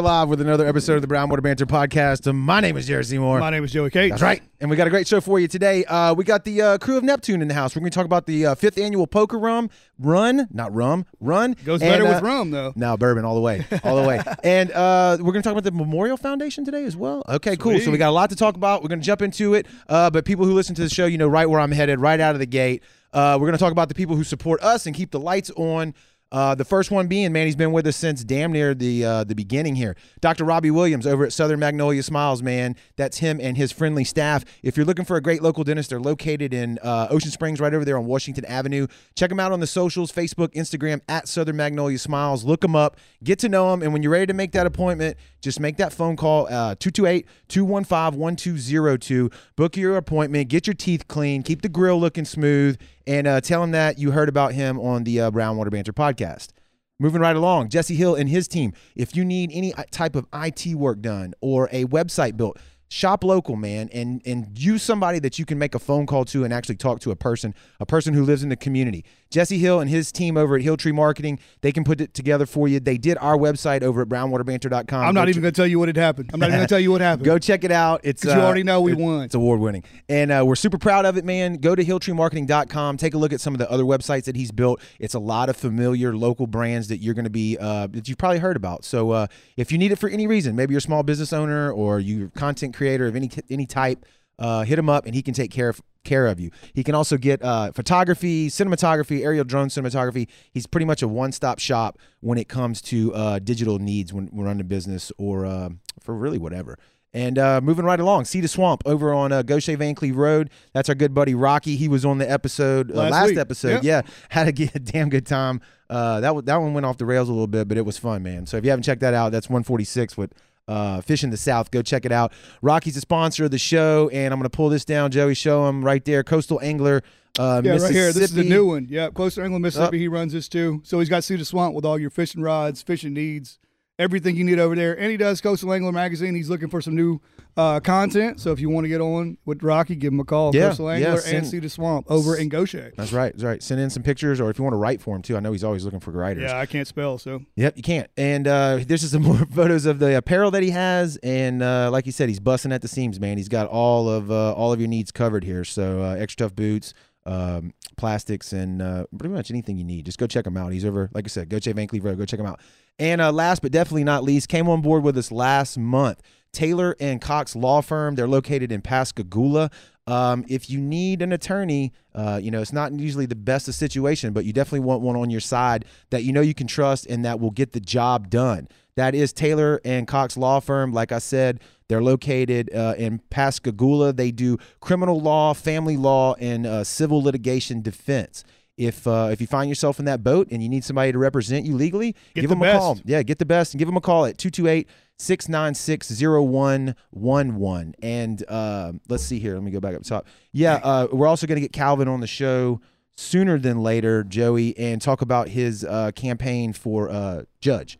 Live with another episode of the Brownwater Banter podcast. My name is Jared Seymour. My name is Joey Cates. That's right. And we got a great show for you today. Uh, we got the uh, crew of Neptune in the house. We're going to talk about the uh, fifth annual poker rum run, not rum, run. Goes And, better uh, with rum though. No, bourbon all the way, all the way. And uh, we're going to talk about the Memorial Foundation today as well. Okay, cool. So we got a lot to talk about. We're going to jump into it. Uh, but people who listen to the show, you know right where I'm headed, right out of the gate. Uh, we're going to talk about the people who support us and keep the lights on. Uh, the first one being, man, he's been with us since damn near the uh, the beginning here. Dr. Robbie Williams over at Southern Magnolia Smiles, man. That's him and his friendly staff. If you're looking for a great local dentist, they're located in uh, Ocean Springs, right over there on Washington Avenue. Check them out on the socials Facebook, Instagram, at Southern Magnolia Smiles. Look them up, get to know them, and when you're ready to make that appointment, just make that phone call uh, 228 215 1202. Book your appointment, get your teeth clean, keep the grill looking smooth, and uh, tell him that you heard about him on the uh, Brown Water Banter podcast. Moving right along, Jesse Hill and his team. If you need any type of IT work done or a website built, shop local, man, and and use somebody that you can make a phone call to and actually talk to a person, a person who lives in the community. Jesse Hill and his team over at Hilltree Marketing, they can put it together for you. They did our website over at brownwaterbanter.com. I'm not Go even going to tell you what had happened. I'm not even going to tell you what happened. Go check it out. It's 'Cause you uh, already know we it- won. It's award winning, and uh, we're super proud of it, man. Go to hilltreemarketing.com. Take a look at some of the other websites that he's built. It's a lot of familiar local brands that you're going to be uh, that you've probably heard about. So uh, if you need it for any reason, maybe you're a small business owner or you're content creator of any any type, uh, hit him up and he can take care of care of you. He can also get uh, photography, cinematography, aerial drone cinematography. He's pretty much a one stop shop when it comes to uh, digital needs when we're running a business or uh, for really whatever. And uh, moving right along, See the Swamp over on uh, Gautier Vancleave Road. That's our good buddy Rocky. He was on the episode uh, Last last, episode. Yep. Yeah, had a, get a damn good time. Uh, that w- that one went off the rails a little bit, but it was fun, man. So if you haven't checked that out, that's 146 with uh, Fish in the South. Go check it out. Rocky's a sponsor of the show, and I'm gonna pull this down. Joey, show him right there. Coastal Angler, uh, yeah, right here. This is the new one. Yeah, to England, Mississippi. He runs this too. So he's got the Swamp with all your fishing rods, fishing needs, everything you need over there. And he does Coastal Angler magazine. He's looking for some new uh, content. So if you want to get on with Rocky, give him a call. Yeah, Coastal yeah, Angler send- and See the Swamp over in Gautier. That's right. That's right. Send in some pictures, or if you want to write for him too. I know he's always looking for writers. Yeah, I can't spell, so Yep, you can't. And uh, there's just some more photos of the apparel that he has, and uh, like you said, he's busting at the seams, man. He's got all of uh, all of your needs covered here. So uh, extra tough boots, um, plastics, and uh, pretty much anything you need. Just go check him out. He's over, like I said, go check Vancleave Road. Go check him out. And uh, last but definitely not least, came on board with us last month. Taylor and Cox Law Firm. They're located in Pascagoula. Um, if you need an attorney, uh, you know, it's not usually the best of situation, but you definitely want one on your side that you know you can trust and that will get the job done. That is Taylor and Cox Law Firm. Like I said, they're located uh, in Pascagoula. They do criminal law, family law, and uh, civil litigation defense. If uh, if you find yourself in that boat and you need somebody to represent you legally, Get give the them a call. Yeah, get the best and give them a call at 228 696 0111. And uh, let's see here. Let me go back up top. Yeah, uh, we're also going to get Calvin on the show sooner than later, Joey, and talk about his uh, campaign for uh, judge.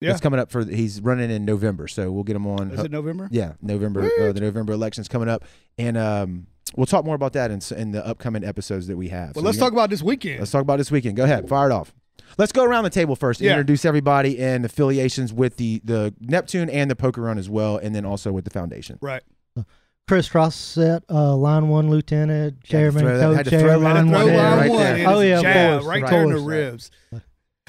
Yeah. It's coming up for, he's running in November. So we'll get him on. is it November? Yeah, November. Uh, the November election's coming up. And um, we'll talk more about that in, in the upcoming episodes that we have. Well, So let's you're talk about this weekend. Let's talk about this weekend. Go ahead, fire it off. Let's go around the table first. Yeah. Introduce everybody and affiliations with the the Neptune and the Poker Run as well, and then also with the foundation. right. Chris Rossett, uh, line one lieutenant, chairman, throw had to co-chair, throw line that Throw one one. line right one Oh, yeah, of jab course, right of there in the course. ribs.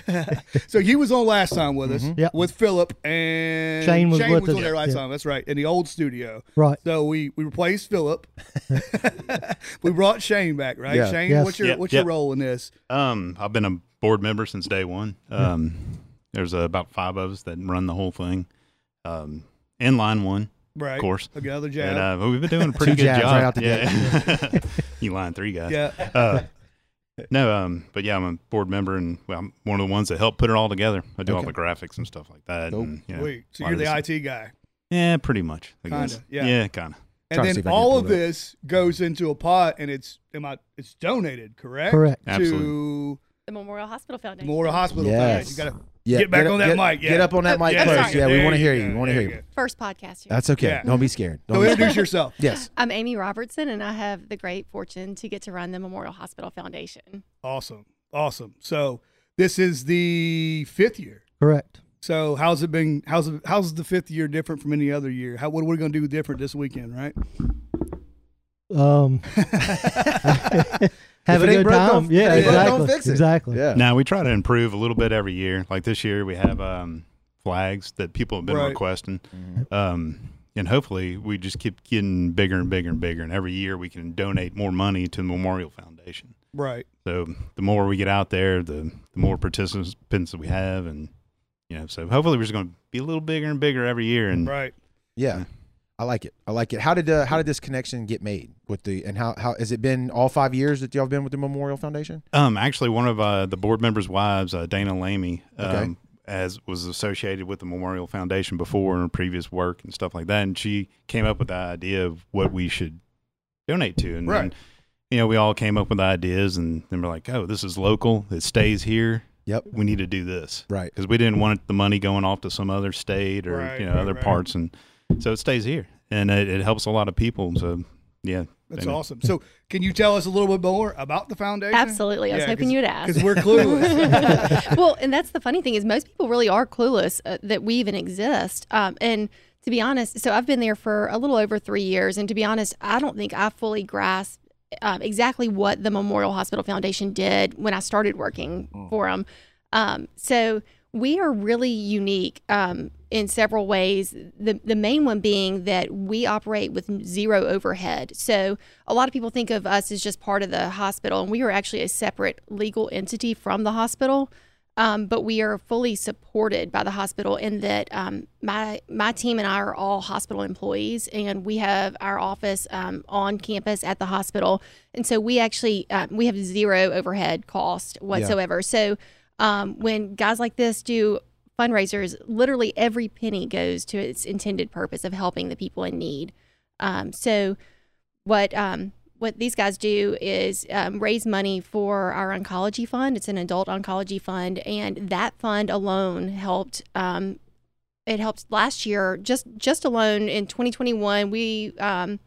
so he was on last time with us Mhm. Yep. with Philip and Shane was with on us. there last Yeah. time. That's right in the old studio. Right. So we we replaced Philip. we brought Shane back, right? Yeah. Shane, Yes. what's your Yep, what's yep. your role in this? Um, I've been a board member since day one. Um, there's uh, about five of us that run the whole thing. Um, in line one, Right. of course. Another And jab. uh, we've been doing a pretty good job. right out the yeah. you line three guys. yeah. Uh, no, um, but yeah, I'm a board member, and well, I'm one of the ones that help put it all together. I do all the graphics and stuff like that. Dope. And, you know, Wait, so you're the IT guy. Yeah, pretty much. Kinda, yeah. Yeah, kind of. And Trying to see then if I can all of it up. this goes into a pot and it's am I it's donated, correct? Correct. Absolutely. The Memorial Hospital Foundation. Memorial Hospital. Yes. You gotta Yeah, Get back up- on that get, mic, yeah. Get up on that mic Yeah, close. Yeah, we want to hear go. you. We want to hear you you. First podcast here. That's okay. Yeah. Don't be scared. Don't So be introduce scared. yourself. Yes. I'm Amy Robertson, and I have the great fortune to get to run the Memorial Hospital Foundation. Awesome. Awesome. So this is the fifth year. Correct. So how's it been? How's it, how's the fifth year different from any other year? How what are we going to do different this weekend? Right? Um, have it a ain't good broke, time. don't- Yeah, if it broke, exactly. don't fix it. Exactly. Yeah. Now we try to improve a little bit every year. Like this year, we have um, flags that people have been Right. requesting, um, and hopefully we just keep getting bigger and bigger and bigger. And every year we can donate more money to the Memorial Foundation. Right. So the more we get out there, the the more participants that we have, and you know, so hopefully we're just going to be a little bigger and bigger every year. And Right. Yeah. I like it. I like it. How did uh, how did this connection get made with the and how how has it been all five years that y'all been with the Memorial Foundation? Um, actually, one of uh, the board members' wives, uh, Dana Lamy, um, Okay. as was associated with the Memorial Foundation before in her previous work and stuff like that, and she came up with the idea of what we should donate to, and Right. then you know we all came up with ideas, and then we're like, oh, this is local, it stays here. Yep. We need to do this Right. because we didn't want the money going off to some other state or Right, you know right, other right. parts, and so it stays here, and it, it helps a lot of people. So yeah, That's Dana. awesome. So can you tell us a little bit more about the foundation? Absolutely. I was hoping you would ask. because we're clueless. well, and that's the funny thing is most people really are clueless uh, that we even exist. Um, and to be honest, so I've been there for a little over three years, and to be honest, I don't think I fully grasp um, exactly what the Memorial Hospital Foundation did when I started working for them. Um, so we are really unique um, in several ways. The the main one being that we operate with zero overhead. So a lot of people think of us as just part of the hospital, and we are actually a separate legal entity from the hospital. Um, but we are fully supported by the hospital in that um, my my team and I are all hospital employees, and we have our office um, on campus at the hospital, and so we actually uh, we have zero overhead cost whatsoever. So um, when guys like this do fundraisers, literally every penny goes to its intended purpose of helping the people in need. Um, so what um, what these guys do is um, raise money for our oncology fund. It's an adult oncology fund, and that fund alone helped. Um, it helped last year. Just just alone in 2021, we um,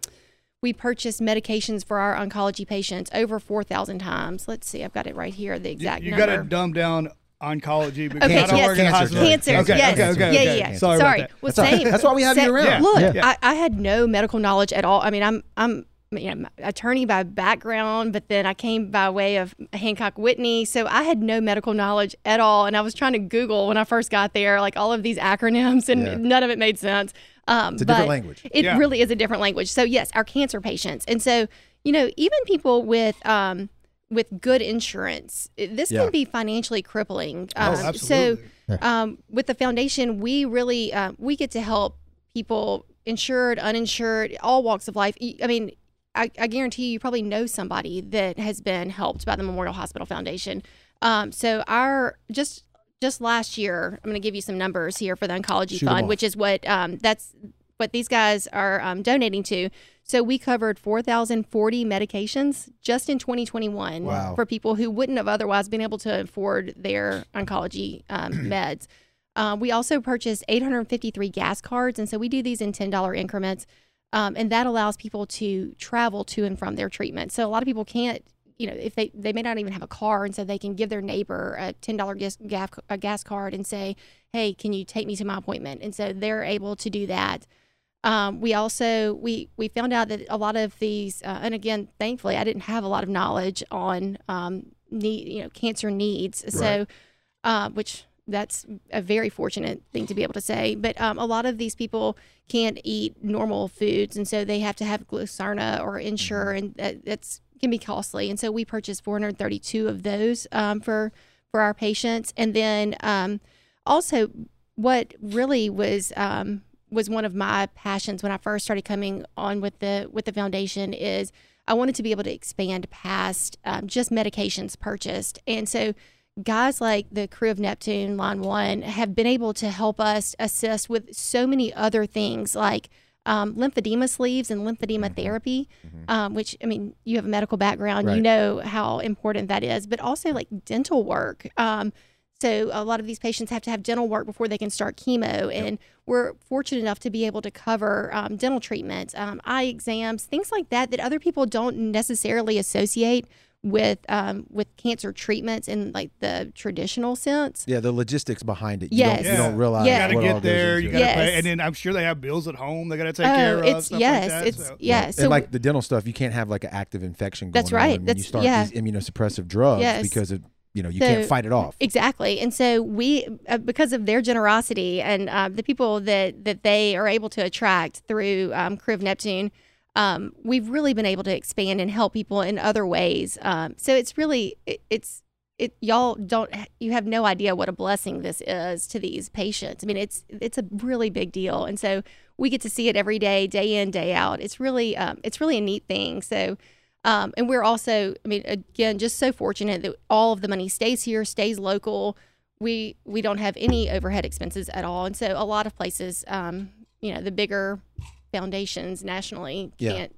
we purchased medications for our oncology patients over 4,000 times. Let's see, I've got it right here. The exact you number. got to dumb down oncology because Okay, I don't yes, work in a Cancer, hospital. Cancer, Okay, yes, okay, okay, yeah, okay. yeah, yeah. Sorry, Sorry, about that. well, That's, all- same. that's why we have you around. Yeah. Look, Yeah. I, I had no medical knowledge at all. I mean, I'm I'm you know, attorney by background, but then I came by way of Hancock Whitney, so I had no medical knowledge at all. And I was trying to Google when I first got there, like all of these acronyms, and Yeah. none of it made sense. Um, It's a different language. It Yeah. really is a different language. So yes, our cancer patients, and so you know, even people with um, with good insurance, this Yeah. can be financially crippling. Oh, Um, So um, with the foundation, we really uh, we get to help people insured, uninsured, all walks of life. I mean, I, I guarantee you, you probably know somebody that has been helped by the Memorial Hospital Foundation. Um, so our just just last year, I'm going to give you some numbers here for the oncology Shoot 'em fund, which is what um, that's what these guys are um, donating to. So we covered 4,040 medications just in 2021 Wow. for people who wouldn't have otherwise been able to afford their oncology um, meds. Uh, we also purchased 853 gas cards, and so we do these in $10 increments, um, and that allows people to travel to and from their treatment. So a lot of people can't, you know, if they they may not even have a car, and so they can give their neighbor a $10 gas, gas, a gas card and say, "Hey, can you take me to my appointment?" And so they're able to do that. Um, we also we we found out that a lot of these, uh, and again, thankfully, I didn't have a lot of knowledge on um, need, you know, cancer needs. So, uh, which that's a very fortunate thing to be able to say. But um, a lot of these people can't eat normal foods, and so they have to have Glucerna or Ensure, and that, that's can be costly. And so we purchased 432 of those um, for for our patients, and then um, also what really was um, was one of my passions when I first started coming on with the with the foundation is I wanted to be able to expand past um, just medications purchased, and so guys like the crew of Neptune Line One have been able to help us assist with so many other things like. Um, lymphedema sleeves and lymphedema therapy, um, which I mean, you have a medical background, you know how important that is, but also like dental work. Um, so a lot of these patients have to have dental work before they can start chemo, and we're fortunate enough to be able to cover um, dental treatments, um, eye exams, things like that that other people don't necessarily associate with um, with cancer treatments in like the traditional sense. Yeah, the logistics behind it. You Yes. don't, you don't realize Yeah. You got to get there. You got to Yes. pay, and then I'm sure they have bills at home. They got to take care oh, of. it's stuff yes, like that, it's so. yeah. So and like the dental stuff, you can't have like an active infection going That's on right. when you That's- start yeah. these immunosuppressive drugs Yes. because of you know you So- can't fight it off. Exactly, and so we, uh, because of their generosity and uh, the people that that they are able to attract through um, Crew of Neptune, um, we've really been able to expand and help people in other ways. Um, so it's really, it, it's it. Y'all don't, you have no idea what a blessing this is to these patients. I mean, it's it's a really big deal, and so we get to see it every day, day in, day out. It's really, um, it's really a neat thing. So. Um, and we're also, I mean, again, just so fortunate that all of the money stays here, stays local. We we don't have any overhead expenses at all, and so a lot of places, um, you know, the bigger foundations nationally can't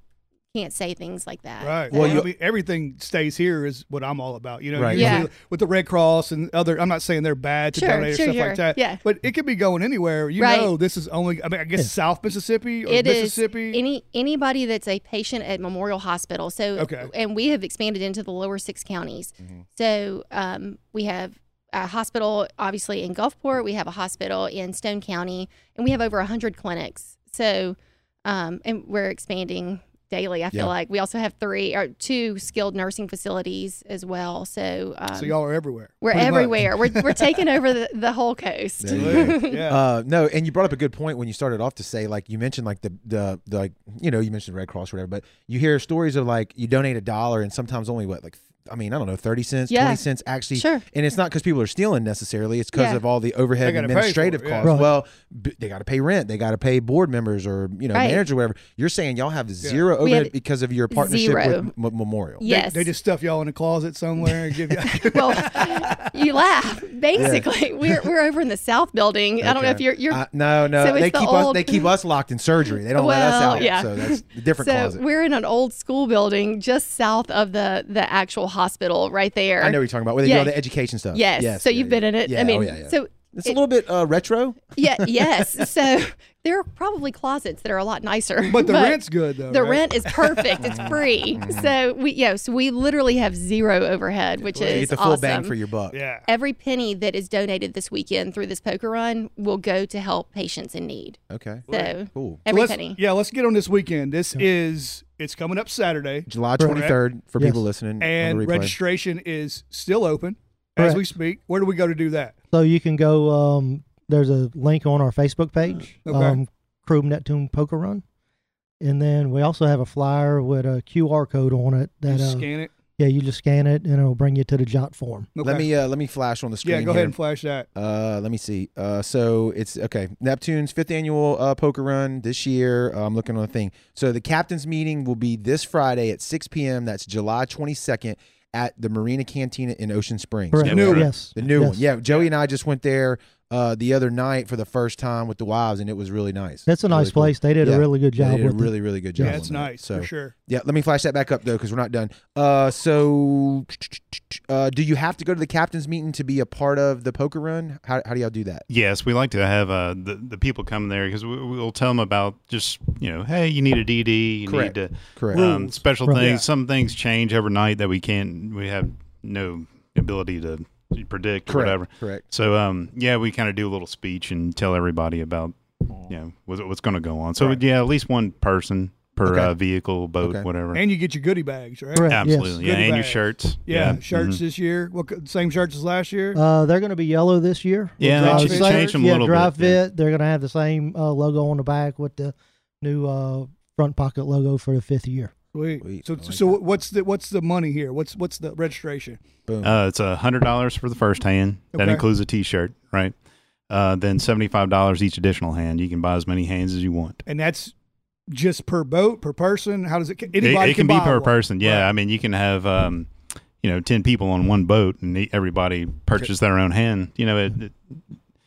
can't say things like that. Right. Well, Well, you- I mean, everything stays here is what I'm all about. You know, Right. Yeah. with the Red Cross and other. I'm not saying they're bad to Sure, donate or sure, stuff sure. like that. Yeah. But it could be going anywhere. You Right. know, this is only. I mean, I guess South Mississippi or It is Mississippi. any anybody that's a patient at Memorial Hospital. So Okay. and we have expanded into the lower six counties. So um, we have a hospital obviously in Gulfport. We have a hospital in Stone County, and we have over hundred clinics. So um, and we're expanding daily. I feel Yeah. like we also have three or two skilled nursing facilities as well. So, um, so y'all are everywhere. we're pretty everywhere. We're we're taking over the, the whole coast. There you go. yeah. Uh, no, and you brought up a good point when you started off to say like you mentioned like the, the the like you know you mentioned Red Cross or whatever, but you hear stories of like you donate a dollar and sometimes only what like I mean I don't know thirty cents, Yeah. twenty cents actually, Sure. and it's not because people are stealing necessarily. It's because Yeah. of all the overhead and gotta pay for administrative it, yeah. costs. Right. Well, b- they got to pay rent, they got to pay board members or you know Right. managers or whatever. You're saying y'all have zero We overhead because of your partnership zero. with M- Memorial. They- Yes. They, just stuff y'all in a closet somewhere and give you. well, you laugh. Basically, we're we're over in the South building. I don't know if you're you're Uh, no, no, So it's they the keep us. They keep us locked in surgery. They don't let us out. yeah. So that's a different so closet. we're in an old school building just south of the the actual hospital right there. I know what you're talking about. Where they do all the education stuff. Yes. Yes. so yeah, you've yeah. been in it. Yeah. I mean, oh, yeah, yeah. so it's a little bit uh, retro. yeah, yes. So there are probably closets that are a lot nicer. but the rent's good though. the right? rent is perfect. It's free. so we yeah, so we literally have zero overhead, which You is get the full awesome. bang for your buck. Yeah. Every penny that is donated this weekend through this poker run will go to help patients in need. Okay. So Cool. Every let's- penny. Yeah, let's get on this weekend. This is it's coming up Saturday, July Correct. 23rd for Yes. people listening. on and replay. registration is still open as Correct. we speak. Where do we go to do that? So you can go. Um, there's a link on our Facebook page. Okay. Um, Crew Neptune Poker Run, and then we also have a flyer with a QR code on it. That Just uh, scan it. Yeah, you just scan it and it'll bring you to the jot form. Okay. Let me uh, let me flash on the screen. yeah, go here. ahead and flash that. Uh, let me see. Uh, so it's okay. Neptune's fifth annual uh, poker run this year. Uh, I'm looking on the thing. So the captain's meeting will be this Friday at 6 p.m. That's July 22nd at the Marina Cantina in Ocean Springs. Correct. Yeah, new one. yes. The new yes. one. Yeah, Joey and I just went there uh, the other night for the first time with the wives, and it was really nice. That's a Really nice cool. place. They did Yeah. a really good job they did a with it. really, really good job. Yeah, it's nice So for sure. yeah, let me flash that back up though, because we're not done. Uh, so uh, do you have to go to the captain's meeting to be a part of the poker run? How, how do y'all do that? Yes, we like to have uh, the the people come there because we, we'll tell them about just you know, hey, you need a DD, you Correct. need to Correct. um, special Right. things. Yeah. Some things change overnight that we can't. We have no ability to predict or whatever. Correct. So um, yeah, we kind of do a little speech and tell everybody about you know what's, what's going to go on. So Right. yeah, at least one person per Okay. uh, vehicle, boat, Okay. whatever. And you get your goodie bags, right? Correct. Absolutely, Yes. yeah, Goodie and your shirts. Yeah, shirts mhm. this year. What co- same shirts as last year? Uh, they're going to be yellow this year. Yeah, they changed- same- changed them a yeah, little dry bit, yeah. fit. They're going to have the same uh, logo on the back with the new uh, front pocket logo for the fifth year. Sweet. Sweet. So, like so that. what's the what's the money here? What's what's the registration? Boom. Uh, it's a hundred dollars for the first hand. That includes a T-shirt, right? Uh, then seventy-five dollars each additional hand. You can buy as many hands as you want. And that's just per boat, per person. How does it? It, Anybody it can, be buy per one. person. Yeah, Right. I mean, you can have um, you know, ten people on one boat, and e- everybody purchase their own hand. You know, it, it-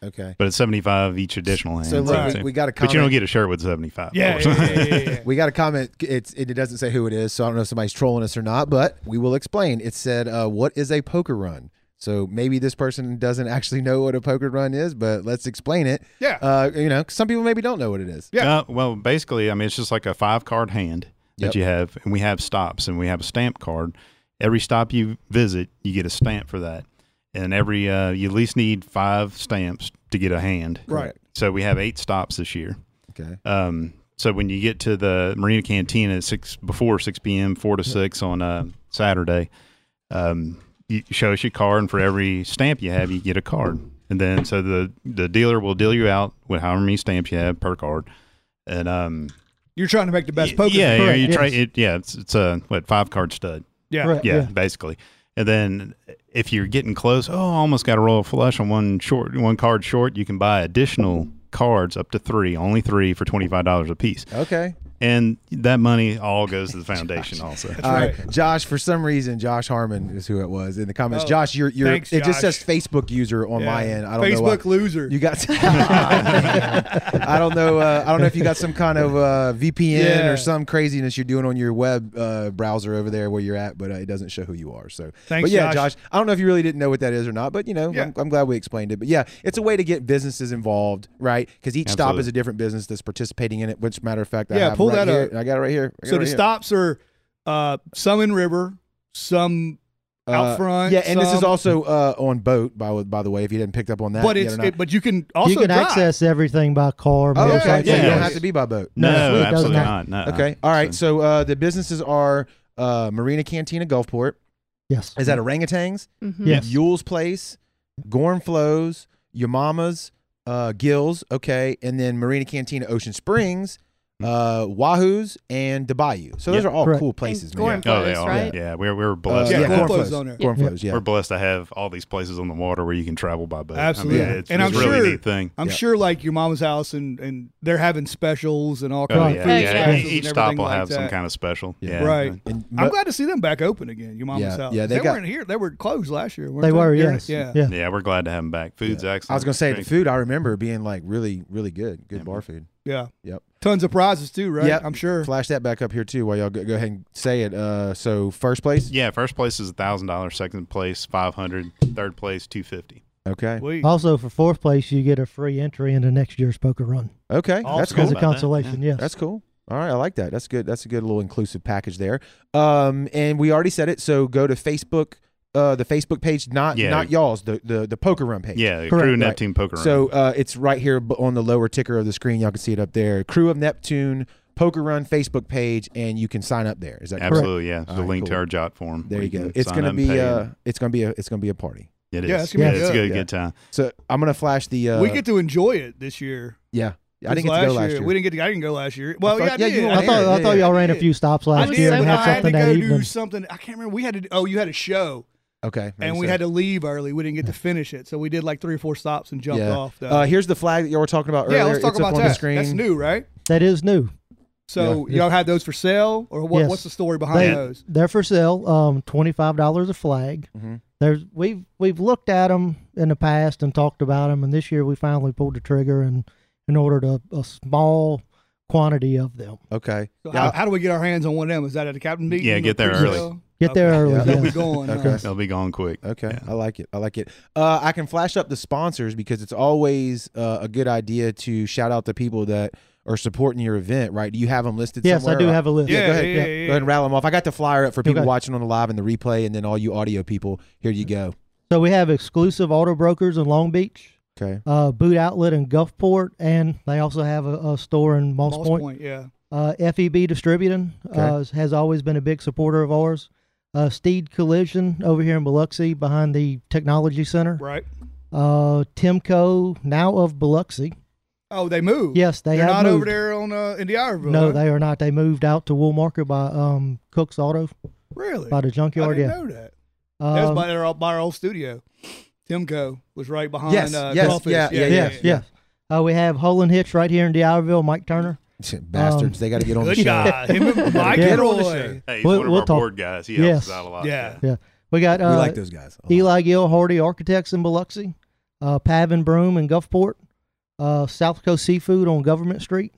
okay. but it's seventy-five each additional hand. So look, Right. we, we got a comment. but you don't get a shirt with seventy-five. of Yeah, yeah, yeah, yeah, yeah. we got a comment. It's it doesn't say who it is, so I don't know if somebody's trolling us or not. But we will explain. It said, uh, "What is a poker run?" So maybe this person doesn't actually know what a poker run is, but let's explain it. Yeah. Uh, you know, some people maybe don't know what it is. Yeah. Uh, well, basically, I mean, it's just like a five card hand that Yep. you have, and we have stops, and we have a stamp card, every stop you visit, you get a stamp for that, and every uh, you at least need five stamps to get a hand. Right. So we have eight stops this year. Okay. Um, so when you get to the Marina Cantina at six before six p.m., four to six on uh, Saturday, um, you show us your card, and for every stamp you have, you get a card. And then so the the dealer will deal you out with however many stamps you have per card. And um, You're trying to make the best poker. yeah, yeah, Correct, you try it. Yeah, it's it's a what five card stud. yeah. Correct. Yeah, Yeah. basically. And then if you're getting close, oh, almost got a roll of flush on one short, one card short. You can buy additional cards up to three, only three for twenty five dollars a piece, Okay. And that money all goes to the foundation. Also, All right, right. Josh. For some reason, Josh Harmon is who it was in the comments. Oh, Josh, you're you're. thanks, it just says Facebook user on Yeah. my end. I don't know. why. Facebook loser. You got. I don't know. Uh, I don't know if you got some kind of uh, VPN Yeah. or some craziness you're doing on your web uh, browser over there where you're at, but uh, it doesn't show who you are. So, Thanks, but yeah, Josh. Josh. I don't know if you really didn't know what that is or not, but you know, Yeah. I'm, I'm glad we explained it. But yeah, it's a way to get businesses involved, right? Because each stop is a different business that's participating in it. Which matter of fact, I Yeah, have pull right that here. up. I got it right here. So it the right here. stops are uh, some in river, some out Uh, front. Yeah, and this is also uh, on boat. By by the way, if you didn't pick up on that, But it's it, but you can also you can drive. access everything by car. oh, okay. motorcycle. So you don't have to be by boat. No, no, it doesn't absolutely not. No. Okay. All right. So uh, the businesses are uh, Marina Cantina Gulfport. Yes. Is that orangutans? Mhm. Yes. Yule's Place, Gorenflo's, Your Mama's, uh, Gills. Okay, and then Marina Cantina Ocean Springs, uh, Wahoo's, and the Bayou. So those Yeah. are all Correct. cool places, man. Gorm- Oh, they are. right? Yeah, we're we're Uh, blessed. Yeah, to yeah, Gorm have, Flows Flows. Gorm Yeah. Flows. Yeah. We're blessed to have all these places on the water where you can travel by boat. Absolutely. I mean, it's, And it's I'm really sure- neat thing. I'm Yeah. sure like your mama's house and and they're having specials and all Oh kinds yeah, of food yeah. yeah. specials Yes. and Each stop will like have some kind of special. Yeah. Yeah, Right. And I'm glad to see them back open again. Your mama's Yeah, house. yeah, they they, got- weren't here. They were closed last year. They were. Yes. Yeah. Yeah. Yeah, we're glad to have them back. Food's excellent. I was gonna say the food. I remember being like really, really good. Good bar food. Yeah. Yep. Tons of prizes too, right? Yeah, I'm sure. Flash that back up here too, while y'all go, go ahead and say it. Uh, so first place. Yeah, first place is a thousand dollars. Second place five hundred. Third place two fifty. Okay. Sweet. Also, for fourth place, you get a free entry into next year's poker run Okay. Awesome. That's Cool as a about that, consolation. Yes. That's cool. All right, I like that. That's good. That's a good little inclusive package there. Um, and we already said it. So go to Facebook, uh, the Facebook page, not Yeah. not y'all's, the the the poker run page. Yeah, Correct. Crew Right. Neptune Poker Run. So uh, it's right here on the lower ticker of the screen. Y'all can see it up there. Crew of Neptune Poker Run Facebook page, and you can sign up there. Is that correct? absolutely, yeah. There's All a right, link cool. to our jot form. There you go. It's gonna be pay. uh, it's gonna be a it's gonna be a party. It is. Yeah, it's gonna be it's a good. good, Yeah. good time. So I'm gonna flash the. Uh, we get to enjoy it this year. yeah. I didn't get to go last year. We didn't get to. I didn't go last year. Well, thought- yeah, I yeah, you did. were I thought. I thought Yeah, y'all I ran a few stops last was year so and but had I had to something go that do evening. something. I can't remember. We had to. Oh, you had a show, okay. and we so. had to leave early. We didn't get to finish it, so we did like three or four stops and jumped Yeah. off. Uh, here's the flag that y'all were talking about earlier. yeah, let's talk it's up about on that. the screen. That's new, right? That is new. So Yeah. y'all had those for sale, or what, Yes. what's the story behind They, those? they're for sale. Um, twenty five dollars a flag. Mhm. There's we've we've looked at them in the past and talked about them, and this year we finally pulled the trigger and and ordered a, a small quantity of them. Okay. So Yeah. how, how do we get our hands on one of them? Is that at the captain meeting? Yeah, get there pre-sale? early. Get there Okay. early. Yeah. They'll be yes. going. Okay. They'll be gone quick. Okay, Yeah. I like it. I like it. Uh, I can flash up the sponsors because it's always uh, a good idea to shout out the people that are supporting your event. Right? Do you have them listed? Yes, I somewhere? do have a list. Yeah, Yeah, go ahead. yeah, Yeah, yeah, Go ahead and rattle them off. I got the flyer up for people Okay. watching on the live and the replay, and then all you audio people. Here you go. So we have exclusive auto brokers in Long Beach, Okay. uh, boot outlet in Gulfport, and they also have a, a store in Moss, Moss Point. Point, yeah. Uh, FEB Distributing uh, has always been a big supporter of ours. Uh, Steed Collision over here in Biloxi behind the Technology Center. Right. Uh, Timco, now of Biloxi. Oh, they moved. Yes, they They're have not moved. over there on uh, in D'Iberville. No, huh? they are not. They moved out to Woolmarket by um, Cook's Auto, really. by the I junkyard. didn't Yeah. know that. That was Um, by our, by our old studio. Timco was right behind. Yes, uh, yes, Crawfish. yeah, yeah, yes, yes. Uh, we have Hole and Hitch right here in D'Iberville, Mike Turner. Bastards. they got to get on the Good show. guy. Him and Yeah. Get on the show. Hey, he's We'll- one of we'll our talk- board guys. He Yes. helps us out a lot. Yeah. Yeah. We got we uh, like those guys. a. Eley Guild Hardy Architects in Biloxi, uh, Pavin Broom in Gulfport, uh, South Coast Seafood on Government Street,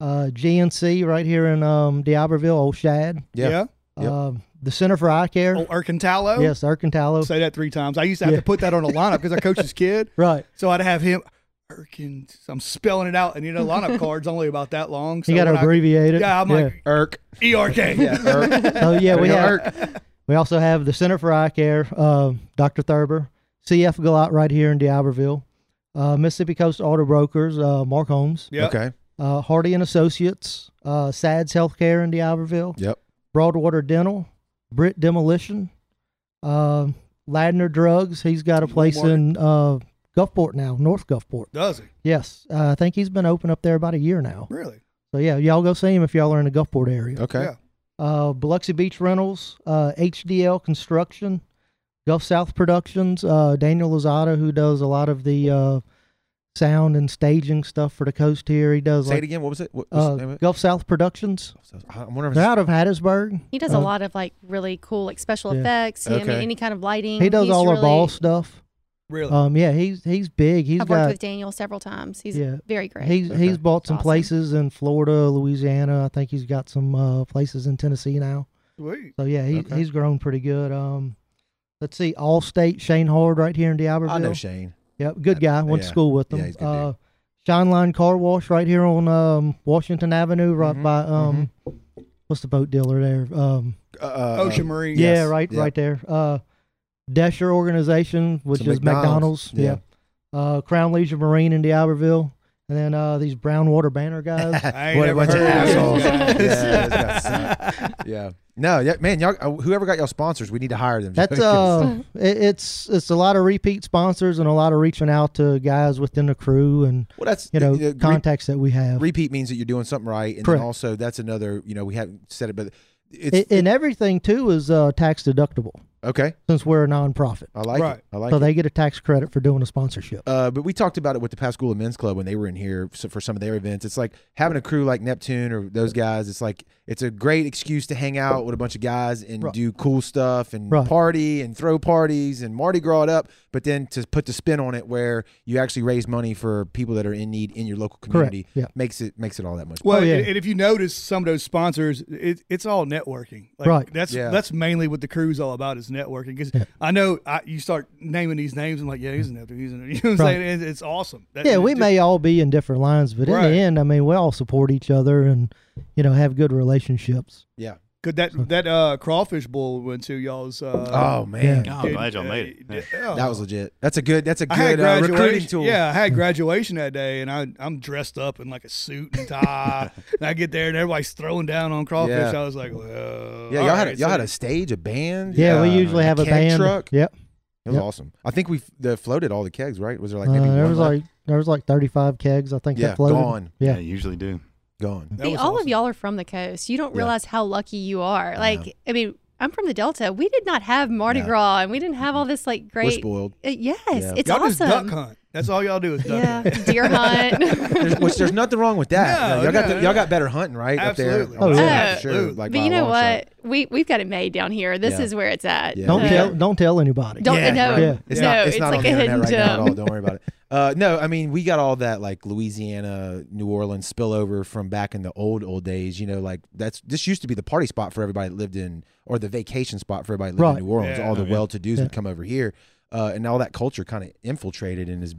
uh, GNC right here in um, D'Iberville, Old Shad, Yeah. Yeah. Yep. um, the Center for Eye Care. Oh, Ercantalo. Yes, Ercantalo. Say that three times. I used to have Yeah. to put that on a lineup because I coach his kid. Right. So I'd have him. Erkin. I'm spelling it out, and you know, a lineup cards only about that long. So You got to when I- abbreviate it. Yeah, I'm like E ERK. Yeah. Irk. So yeah, we have Irk. We also have the Center for Eye Care, uh, Dr. Thurber, CF Galat right here in D'Iberville, uh, Mississippi Coast Auto Brokers, uh, Mark Holmes, Yep. Okay. uh, Hardy and Associates, uh, SADS Healthcare in D'Iberville, Yep. Broadwater Dental, Britt Demolition, uh, Ladner Drugs. He's got a place Walmart. in uh, Gulfport now, North Gulfport. Does he? Yes, uh, I think he's been open up there about a year now. Really? So yeah, y'all go see him if y'all are in the Gulfport area. Okay. Yeah. Uh, Biloxi Beach Rentals, uh, HDL Construction, Gulf South Productions, uh, Daniel Lozada, who does a lot of the uh, sound and staging stuff for the coast here. He does Say it again. What was it? What was uh, the name of it? Gulf South Productions. I'm wondering if They're out of Hattiesburg. He does a Uh, lot of like really cool like special Yeah. effects. I mean, Okay. any kind of lighting. He does He's all our ball stuff. Really? Um, yeah, he's he's big. He's I've worked got with Daniel several times. He's yeah. very great. He's Okay. he's bought some Awesome. places in Florida, Louisiana. I think he's got some uh, places in Tennessee now. Sweet. So yeah, he, Okay. he's grown pretty good. Um, let's see, Allstate Shane Hard right here in D'Iberville. I know Shane. Yep, good guy. Went yeah. to school with him. Yeah, he's good uh, Shine Line Car Wash right here on um, Washington Avenue, right Mhm, by um, what's the boat dealer there? Um, Uh, uh, Ocean Marine. yeah, Yes, right, yeah. right there. Uh, Desher Organization, which So is McDonald's. McDonald's, yeah. Yeah. Uh, Crown Leisure Marine in D'Iberville, and then uh, these Brown Water Banter guys. I ain't what a never bunch of heard of assholes. those guys. yeah, those guys suck. yeah. No, yeah, man, y'all, uh, whoever got y'all sponsors, we need to hire them. That's uh, it, it's it's a lot of repeat sponsors and a lot of reaching out to guys within the crew and well, that's you know uh, re- contacts that we have. repeat means that you're doing something right, and Correct. then also that's another. You know, we haven't said it, but it's I- and everything too is uh, tax deductible okay. since we're a nonprofit. I like Right. it. I like it. so it. they get a tax credit for doing a sponsorship. Uh, but we talked about it with the Pascagoula Men's Club when they were in here for some of their events. It's like having a crew like Neptune or those guys. It's like it's a great excuse to hang out with a bunch of guys and Right. do cool stuff and Right. party and throw parties and Mardi Gras it up. But then to put the spin on it where you actually raise money for people that are in need in your local community Yeah. makes it makes it all that much. Better. Well, Oh, yeah. and if you notice some of those sponsors, it, it's all networking. Like, Right. That's Yeah. that's mainly what the crew's all about is networking. Because I know I, you start naming these names, I'm like, yeah, he's an Neptune. He's an, you know what I'm Right. saying? It's, it's awesome. That- yeah, we just- may all be in different lines, but Right. in the end, I mean, we all support each other and you know have good relationships. Yeah. Could that that uh, crawfish bowl went to y'all's? Uh, Oh man, Yeah. Oh, I'm glad y'all made it. Yeah. yeah. that was legit. That's a good. That's a good uh, graduation. recruiting tool. Yeah, I had graduation that day, and I I'm dressed up in like a suit and tie. and I get there, and everybody's throwing down on crawfish. Yeah. I was like, well, Yeah, all y'all had a, y'all so- had a stage, a band. Yeah, we usually have a keg band. truck. Yep. It was Yep. awesome. I think we the floated all the kegs, right? Was there like Uh, there one was left? like there was like 35 kegs, I think. yeah, that floated. gone, Yeah. Yeah, usually do. Gone. That See, was all of y'all are from the coast. You don't Yeah. realize how lucky you are. I Like, I mean, I'm from the Delta. We did not have Mardi No. Gras, and we didn't have all this like great. We're great. spoiled. Uh, yes, Yeah. it's y'all just duck awesome. hunt. That's all y'all do is duck Yeah, hunt. deer hunt. There's, which there's nothing wrong with that. No, No, y'all got no, y'all got better hunting, right? Absolutely. Up Oh, there. yeah. for sure. Like but you know long shot. what? We we've got it made down here. This Yeah. is where it's at. Yeah. Don't Uh, tell don't tell anybody. Don't Yeah, no, right. Yeah. It's no, not. It's, it's not like on the a internet hidden right now at gem. all. Don't worry about it. Uh, no, I mean we got all that like Louisiana, New Orleans spillover from back in the old old days. You know, like that's this used to be the party spot for everybody that lived in, or the vacation spot for everybody that lived Right. in New Orleans. Yeah. all the Oh, well-to-dos would come over here, uh, and all that culture kind of infiltrated and is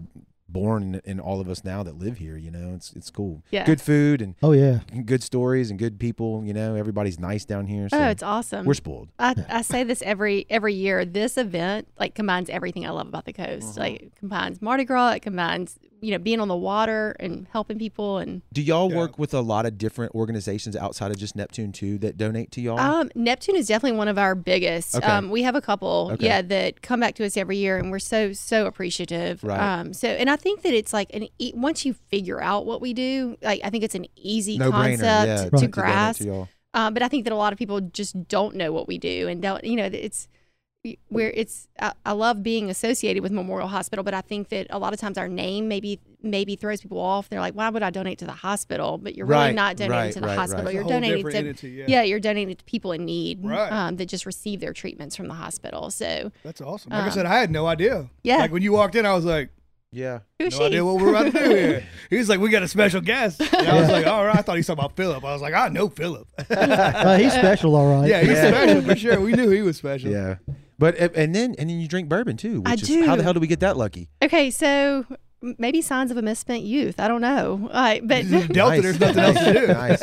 born in, in all of us now that live here. You know, it's it's cool. Yeah. Good food and Oh yeah. good stories and good people. You know, everybody's nice down here. So Oh, it's awesome. we're spoiled. I, I say this every every year. This event like combines everything I love about the coast. Uh-huh. Like combines Mardi Gras. It combines you know being on the water and helping people and Do y'all Yeah. work with a lot of different organizations outside of just Neptune too that donate to y'all? Um, Neptune is definitely one of our biggest. Okay. Um, we have a couple, Okay. yeah, that come back to us every year, and we're so so appreciative. Right. Um, so, and I think that it's like an e- once you figure out what we do, like I think it's an easy no concept Yeah, to to grasp. to y'all. Um, but I think that a lot of people just don't know what we do, and don't you know it's where it's. I, I love being associated with Memorial Hospital, but I think that a lot of times our name maybe maybe throws people off. They're like, "Why would I donate to the hospital?" But you're really not donating right, to the right, hospital. right. You're It's a whole donating to entity, yeah. yeah, you're donating to people in need Right. um, that just receive their treatments from the hospital. So That's awesome. Like I Um, said, I had no idea. yeah. Like when you walked in, I was like, Yeah. who's no she? idea what we're about to do here. He was like, we got a special guest. And I was like, all right. I thought he was talking about Philip. I was like, I know Philip. Uh, he's special, all right. yeah, he's Yeah. special for sure. We knew he was special. Yeah. But uh, and then and then you drink bourbon too. I Which is how the hell do we get that lucky? Okay, so maybe signs of a misspent youth. I don't know. Uh, but Delta, Nice. there's nothing else to do. nice,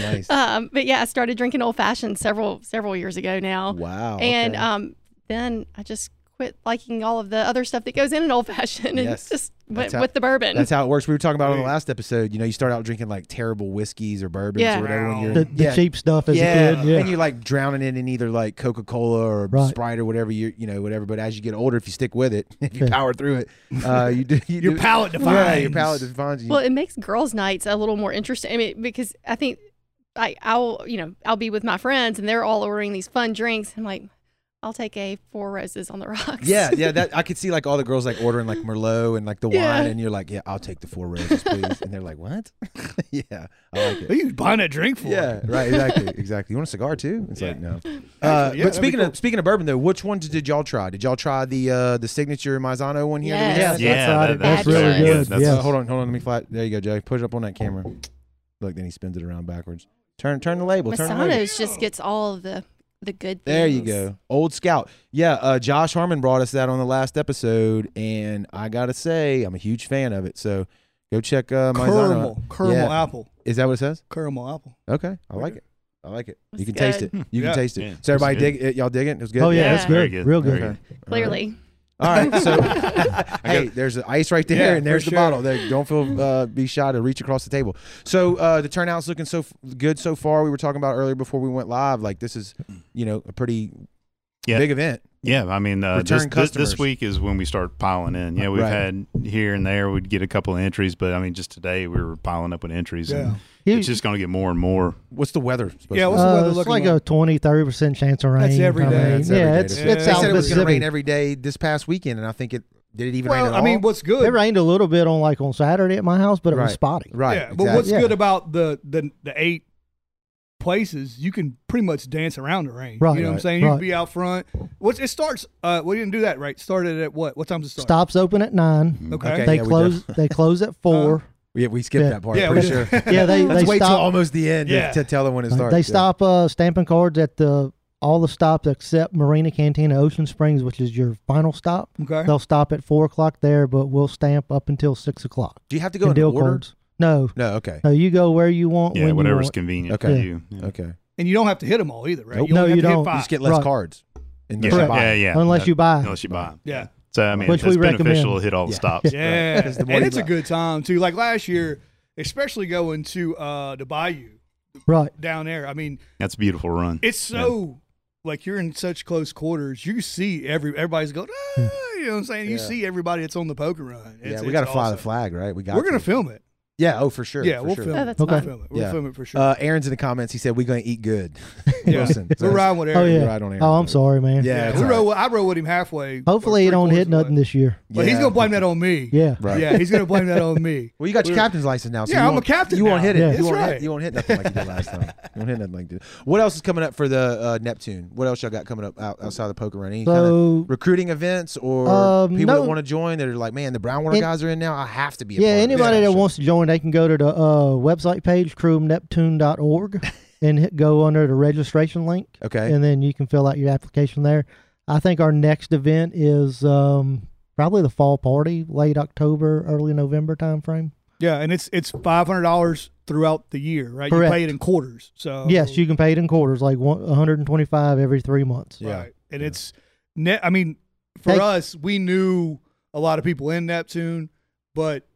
nice. um, but yeah, I started drinking old fashioned several several years ago now, wow. and okay. um, then I just quit liking all of the other stuff that goes in an old fashioned and Yes. just went how- with the bourbon. That's how it works. We were talking about it on the last episode. You know, you start out drinking like terrible whiskeys or bourbons Yeah. or whatever when you're The, the yeah. cheap stuff as yeah, a kid. Yeah. and you're like drowning it in either like Coca Cola or Right. Sprite or whatever you you know whatever. But as you get older, if you stick with it, if you power through it, uh, you do you Your do- palate Yeah, your palate defines you. Well, it makes girls' nights a little more interesting. I mean, because I think I, I'll, you know, I'll be with my friends and they're all ordering these fun drinks. I'm like, I'll take a four roses on the rocks. yeah, yeah. That I could see like all the girls like ordering like Merlot and like the Yeah. wine, and you're like, yeah, I'll take the four roses, please. and they're like, what? yeah, I like Who it. you buying a drink for? Yeah, right. Exactly. Exactly. You want a cigar too? It's like no. Uh, yeah, but speaking cool. of speaking of bourbon though, which one did y'all try? Did y'all try the uh the signature Maizano one here? Yes. Yeah, Yeah, that's, that- that's that's really good. good. That's- yes. Uh, hold on, hold on. Let me flat. There you go, Jay. Push it up on that camera. Look, then he spins it around backwards. Turn, turn the label. Turn the label. Masano's just gets all of the the good. things. There you go. Old Scout. Yeah, uh, Josh Harmon brought us that on the last episode, and I gotta say, I'm a huge fan of it. So go check uh, Maizano. Caramel, caramel Yeah. apple, Is that what it says? caramel apple. Okay, I like it. I like it. You It's can taste it. You Yeah. can taste it. Yeah, so everybody it's dig it. Y'all dig it? It was good. Oh yeah, Yeah. that's Very good. good. Real Very good. Okay. Clearly, All right. So, hey, there's the ice right there, Yeah, and there's the sure. bottle. There, don't feel uh, be shy to reach across the table. So uh, the turnout's looking so f- good so far. We were talking about earlier before we went live. Like this is, you know, a pretty Yeah. big event. Yeah, I mean, uh, this, this this week is when we start piling in. Yeah, we've Right. had here and there we'd get a couple of entries, but I mean, just today we were piling up with entries, Yeah. and it's just going to get more and more. What's the weather? Supposed Yeah, to be? what's the uh, weather it's looking like like? a 20, 30 percent chance of rain. That's every I mean, That's every yeah, day it's this it's week. They said it was going to rain every day this past weekend, and I think it did it even rain Well, at I mean, what's good? It rained a little bit on like on Saturday at my house, but it Right. was spotty. right? yeah, but what's Yeah. good about the, the the eight places? You can pretty much dance around the rain. Right. You know what I'm saying? You Right. can be out front. What's it starts? Uh, we didn't do that right. Started at what? What time does it start? Stops open at nine. Okay. Okay. They yeah, close. they close at four. We, we skipped Yeah. that part. Yeah, pretty sure. yeah, they Let's they wait till stop. almost the end to- Yeah. to, tell them when it starts. They Yeah. stop uh, stamping cards at the all the stops except Marina Cantina Ocean Springs, which is your final stop. Okay. They'll stop at four o'clock there, but we'll stamp up until six o'clock. Do you have to go and in deal order? cards. No, No. Okay. no, you go where you want. Yeah, when whatever's you want. convenient Okay. for you. Yeah. Okay. And you don't have to hit them all either, right? Nope. You No, only have you to don't. You five. just get less Right. cards. And Yeah, you buy. yeah, yeah. Unless you buy. unless you buy. Yeah. So I mean, Which it's we beneficial recommend. to hit all the Yeah. stops. Yeah, Because and it's a good time too. Like last year, especially going to uh the Bayou Right. down there. I mean, That's a beautiful run. it's so like you're in such close quarters. You see every everybody's going. Ah, you know what I'm saying? You Yeah. see everybody that's on the poker run. Yeah, It's- we got to it's fly the awesome. flag, right? We got. We're gonna to. film it. Yeah. Oh, for sure. Yeah, for we'll sure. film Oh, it. that's We'll fine. film it. We'll Yeah. film it for sure. Uh, Aaron's in the comments. He said we're going to eat good. yeah. Wilson. So We're riding with Oh Aaron. yeah. Right on Aaron. Oh, I'm sorry, man. Yeah, Yeah, it's we all rode, I rode with him halfway. Hopefully, or you don't three hit quarters nothing away. this year. But he's Yeah. gonna blame that on me. Yeah. Right. Yeah, he's gonna blame that on me. Well, you got your captain's license now. So Yeah, you I'm a won't- captain You won't now. hit it. Yeah. You That's won't right. hit. You won't hit nothing like you did last time. You won't hit nothing like you did. What else is coming up for the uh, Neptune? What else y'all got coming up out, outside the poker run? Any kind of recruiting events or Um, people no. that want to join that are like, man, the Brownwater An- guys are in now. I have to be. A yeah, part of this." anybody that Sure. wants to join, they can go to the uh, website page crewofneptune.org and hit, go under the registration link, Okay. and then you can fill out your application there. I think our next event is um, probably the fall party, late October, early November timeframe. Yeah, and it's it's five hundred dollars throughout the year, right? Correct. You pay it in quarters. So Yes, you can pay it in quarters, like 125 every three months. Yeah. Right. And it's net. I mean, for Hey. us, we knew a lot of people in Neptune, but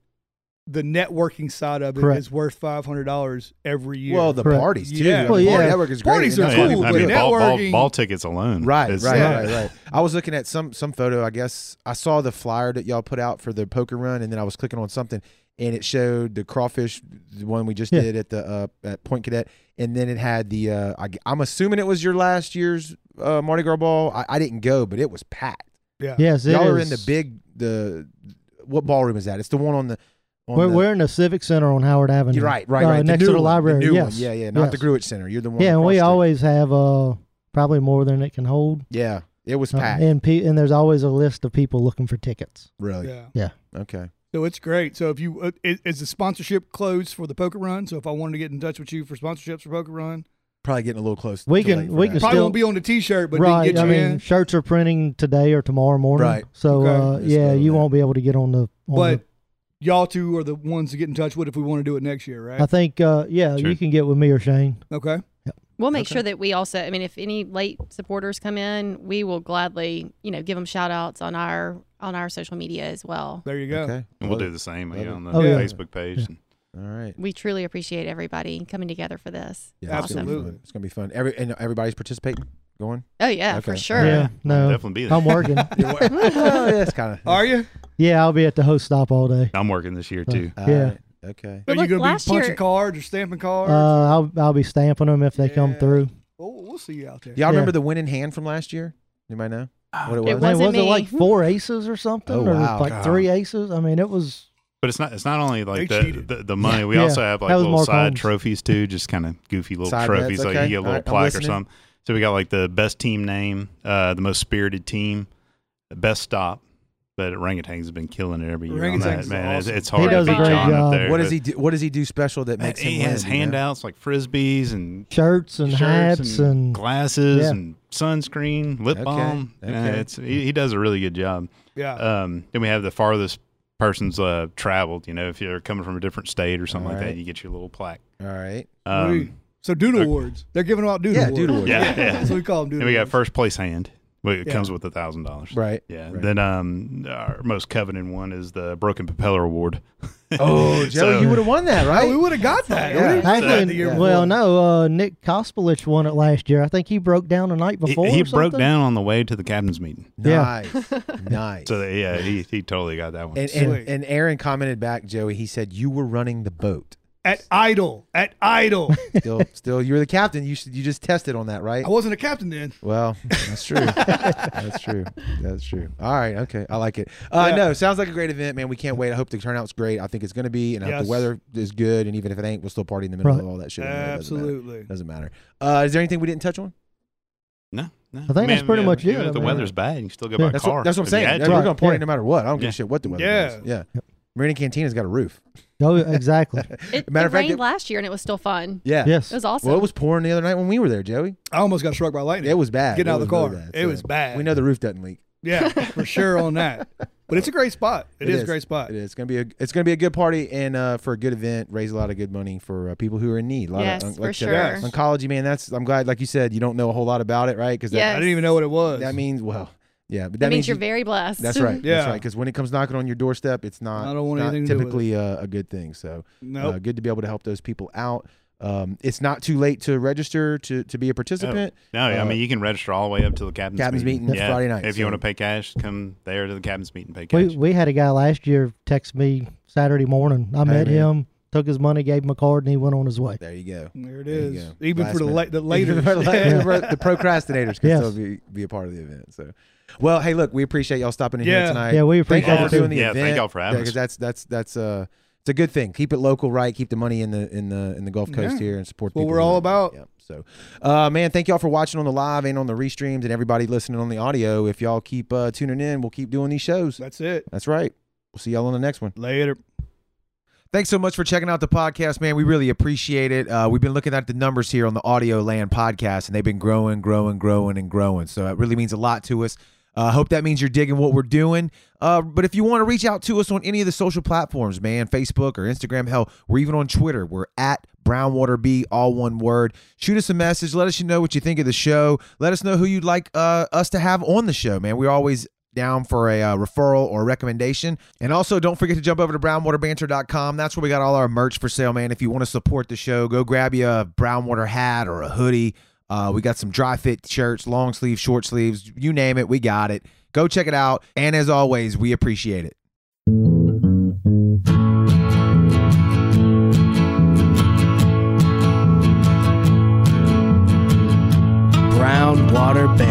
the networking side of it is Correct. worth five hundred dollars every year. Well, the Correct. parties too. Yeah. The Well, yeah. network is great. Parties and are cool, people I mean, it. ball, ball, networking- ball tickets alone. Right, is- right, Yeah. right, right. I was looking at some some photo. I guess I saw the flyer that y'all put out for the poker run, and then I was clicking on something, and it showed the crawfish, the one we just Yeah. did at the uh, at Point Cadet, and then it had the. Uh, I, am assuming it was your last year's uh, Mardi Gras ball. I, I didn't go, but it was packed. yeah. Yes, it y'all are in the big the. What ballroom is that? It's the one on the. On We're, the, we're in the Civic Center on Howard Avenue. You're right, right, uh, right. next new to the one, library. new yes. one. Yeah, yeah. Not the yes. Gruitt Center. You're the one. Yeah, and we street. always have uh, probably more than it can hold. Yeah, it was Uh, packed. and pe- and there's always a list of people looking for tickets. really. Yeah. Yeah. Okay. So it's great. So if you uh, is, is the sponsorship closed for the poker run? So if I wanted to get in touch with you for sponsorships for poker run, Probably getting a little close. We can- late for we that. can probably still- won't be on the T-shirt, but right. they I you mean, in. shirts are printing today or tomorrow morning. Right. So Okay. uh, yeah, you that. won't be able to get on the. On But y'all two are the ones to get in touch with if we want to do it next year, right? I think, uh, yeah, Sure. you can get with me or Shane. okay. We'll make Okay. sure that we also, I mean, if any late supporters come in, we will gladly, you know, give them shout outs on our on our social media as well. There you go. Okay. And we'll do the same Love you know, on the Oh, yeah. Facebook page. Yeah. And. All right. We truly appreciate everybody coming together for this. Yeah, it's Absolutely. It's gonna be fun. Every and everybody's participating. Going. Oh yeah, for sure. Yeah, no, Definitely be there. I'm working. well, yeah, kind of. Are you? yeah, I'll be at the host stop all day. I'm working this year too. Yeah. Okay. But are look, you going to be last punching year- cards or stamping cards? Uh, I'll I'll be stamping them if they come Yeah. through. oh, we'll see you out there. Y'all Yeah. remember the winning hand from last year? Anybody know what it was? It Man, wasn't was it me. like four aces or something, Oh, or wow. like God. three aces? I mean, it was. But it's not. It's not only like They the, cheated. the the money. We Yeah. also have like That was little Mark side Holmes. trophies too, just kind of goofy little Side trophies. bets, Like okay. you get a little All right, I'm plaque or listening. something. So we got like the best team name, uh, the most spirited team, the best stop. But orangutans have been killing it every year on Orangutans that is man. It's, awesome. it's hard He to does a beat great John job. up there. What does he do? What does he do special that makes him he win? has you know? handouts like frisbees and Shirts and shirts hats and, glasses yeah. and sunscreen, lip Okay, balm. Yeah, it's he, he does a really good job. Yeah. Um, then we have the farthest person's uh, traveled. You know, if you're coming from a different state or something like Alright. that, you get your little plaque. All right. Um, so Doodle okay. Awards. They're giving them out Doodle Yeah, Awards. Doodle Awards. Yeah, yeah. That's what we call them. Doodle and we got Awards. first place hand. Well, It Yeah. comes with a thousand dollars. Right. Yeah. Right. Then um, our most coveted one is the Broken Propeller Award. Oh, Joey, So- you would have won that, Oh, right? we would have got that. Yeah. We didn't get that Actually, the year well, no, uh, Nick Kospelich won it last year. I think he broke down the night before. he or broke down on the way to the captain's meeting. Nice. nice. So yeah, he he totally got that one. and, and, and Aaron commented back, Joey. He said you were running the boat. At Idle. At Idle. Still, still, you were the captain. You should, you just tested on that, right? I wasn't a captain then. Well, that's true. that's true. That's true. All right. Okay. I like it. Uh, Yeah. No, sounds like a great event, man. We can't wait. I hope the turnout's great. I think it's going to be, and I hope the weather is good. And even if it ain't, we'll still party in the middle Right. of all that shit. anyway. It doesn't matter. Absolutely. Doesn't matter. Uh, is there anything we didn't touch on? no, no. I think that's pretty much it. If the I mean- wear's bad, you can still go Yeah. by That's car. what, that's what I'm saying. had Yeah, to. We're going to party Yeah. no matter what. I don't give Yeah. a shit what the weather Yeah. is. Yeah. Marina Cantina's got a roof. Oh, exactly. It, Matter it of fact, rained it- last year and it was still fun. Yeah. yes. It was awesome. Well, it was pouring the other night when we were there, Joey. I almost got struck by lightning. It was bad. Getting It out of the was car. really It was bad. We know the roof doesn't leak. Yeah, for sure on that. But it's a great spot. It it is, is. a great spot. It is. It's gonna be a. It's gonna be a good party and uh, for a good event. Raise a lot of good money for uh, people who are in need. A lot yes, of, uh, for like I said, sure. Yes. Oncology, man. That's. I'm glad. Like you said, you don't know a whole lot about it, right? Because Yeah. I didn't even know what it was. that, that means well, yeah, but that, That means you're you- very blessed. That's right. That's Yeah. right. Because when it comes knocking on your doorstep, it's not. I don't want it's not anything to do with typically a, a good thing. So nope. uh, good to be able to help those people out. Um, it's not too late to register to to be a participant. No, I Uh, mean you can register all the way up to the captain's, Captain's meeting, Yeah. Friday night, If you want to pay cash, come there to the captain's meeting, pay cash. We we had a guy last year text me Saturday morning. I Hey, met man. him, took his money, gave him a card, and he went on his way. There you go. there it is. There you is. go. Even Last for the minute. late the later. the procrastinators can Yes. still be, be a part of the event. So, well, hey, look, we appreciate y'all stopping in here tonight. Yeah, we Thank appreciate y'all it. for doing too. the Yeah, event. thank y'all for having because us. that's that's that's uh it's a good thing. Keep it local, right? Keep the money in the in the in the Gulf Coast Yeah. here and support. What people we're all are- about. Yeah. So, uh, man, thank y'all for watching on the live and on the restreams, and everybody listening on the audio. If y'all keep uh, tuning in, we'll keep doing these shows. That's it. That's right. We'll see y'all on the next one. Later. Thanks so much for checking out the podcast, man. We really appreciate it. Uh, we've been looking at the numbers here on the Audio Land podcast, and they've been growing, growing, growing, and growing. So it really means a lot to us. I uh, hope that means you're digging what we're doing. Uh, but if you want to reach out to us on any of the social platforms, man, Facebook or Instagram, hell, we're even on Twitter. We're at Brownwater B, all one word. Shoot us a message. Let us know what you think of the show. Let us know who you'd like uh, us to have on the show, man. We're always down for a uh, referral or recommendation. And also, don't forget to jump over to brownwaterbanter.com. That's where we got all our merch for sale, man. If you want to support the show, go grab you a Brownwater hat or a hoodie. Uh, we got some dry fit shirts, long sleeves, short sleeves, you name it, we got it. Go check it out. And as always, we appreciate it. Brown Water Banter.